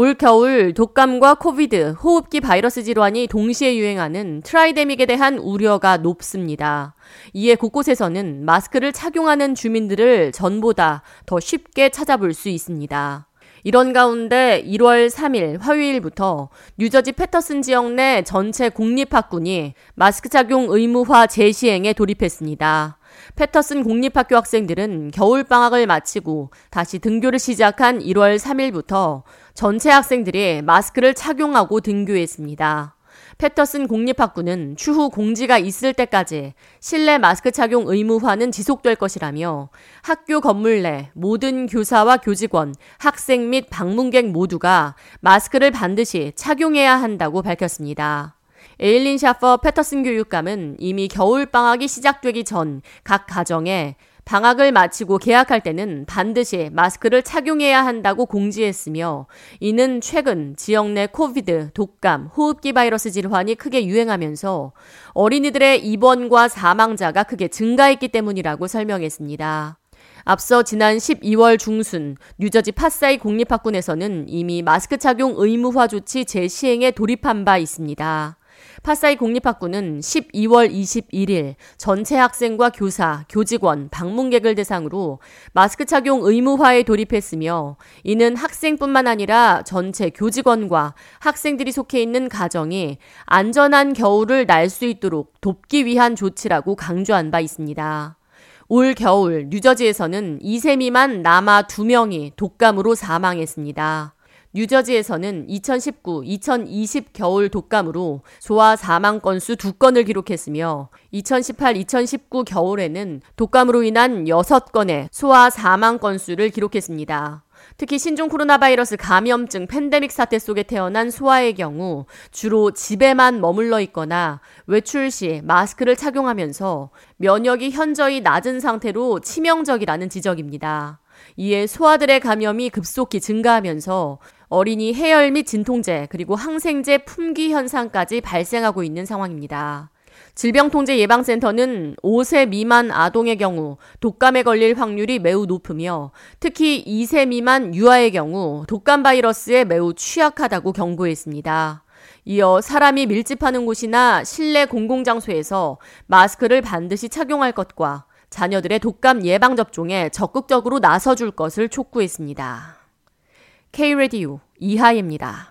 올 겨울 독감과 COVID, 호흡기 바이러스 질환이 동시에 유행하는 tridemic에 대한 우려가 높습니다. 이에 곳곳에서는 마스크를 착용하는 주민들을 전보다 더 쉽게 찾아볼 수 있습니다. 이런 가운데 1월 3일 화요일부터 뉴저지 패터슨 지역 내 전체 공립학군이 마스크 착용 의무화 재시행에 돌입했습니다. 패터슨 공립학교 학생들은 겨울방학을 마치고 다시 등교를 시작한 1월 3일부터 전체 학생들이 마스크를 착용하고 등교했습니다. 패터슨 공립학군은 추후 공지가 있을 때까지 실내 마스크 착용 의무화는 지속될 것이라며 학교 건물 내 모든 교사와 교직원, 학생 및 방문객 모두가 마스크를 반드시 착용해야 한다고 밝혔습니다. 에일린 샤퍼 패터슨 교육감은 이미 겨울방학이 시작되기 전 각 가정에 방학을 마치고 개학할 때는 반드시 마스크를 착용해야 한다고 공지했으며 이는 최근 지역 내 COVID, 독감, 호흡기 바이러스 질환이 크게 유행하면서 어린이들의 입원과 사망자가 크게 증가했기 때문이라고 설명했습니다. 앞서 지난 12월 중순 뉴저지 파사이 공립학군에서는 이미 마스크 착용 의무화 조치 재시행에 돌입한 바 있습니다. 파사이 공립학군은 12월 21일 전체 학생과 교사, 교직원, 방문객을 대상으로 마스크 착용 의무화에 돌입했으며 이는 학생뿐만 아니라 전체 교직원과 학생들이 속해 있는 가정이 안전한 겨울을 날 수 있도록 돕기 위한 조치라고 강조한 바 있습니다. 올 겨울 뉴저지에서는 2세 미만 남아 2명이 독감으로 사망했습니다. 뉴저지에서는 2019, 2020 겨울 독감으로 소아 사망 건수 2건을 기록했으며 2018, 2019 겨울에는 독감으로 인한 6건의 소아 사망 건수를 기록했습니다. 특히 신종 코로나 바이러스 감염증 팬데믹 사태 속에 태어난 소아의 경우 주로 집에만 머물러 있거나 외출 시 마스크를 착용하면서 면역이 현저히 낮은 상태로 치명적이라는 지적입니다. 이에 소아들의 감염이 급속히 증가하면서 어린이 해열 및 진통제 그리고 항생제 품귀 현상까지 발생하고 있는 상황입니다. 질병통제예방센터는 5세 미만 아동의 경우 독감에 걸릴 확률이 매우 높으며 특히 2세 미만 유아의 경우 독감 바이러스에 매우 취약하다고 경고했습니다. 이어 사람이 밀집하는 곳이나 실내 공공장소에서 마스크를 반드시 착용할 것과 자녀들의 독감 예방접종에 적극적으로 나서줄 것을 촉구했습니다. K-Radio 이하입니다.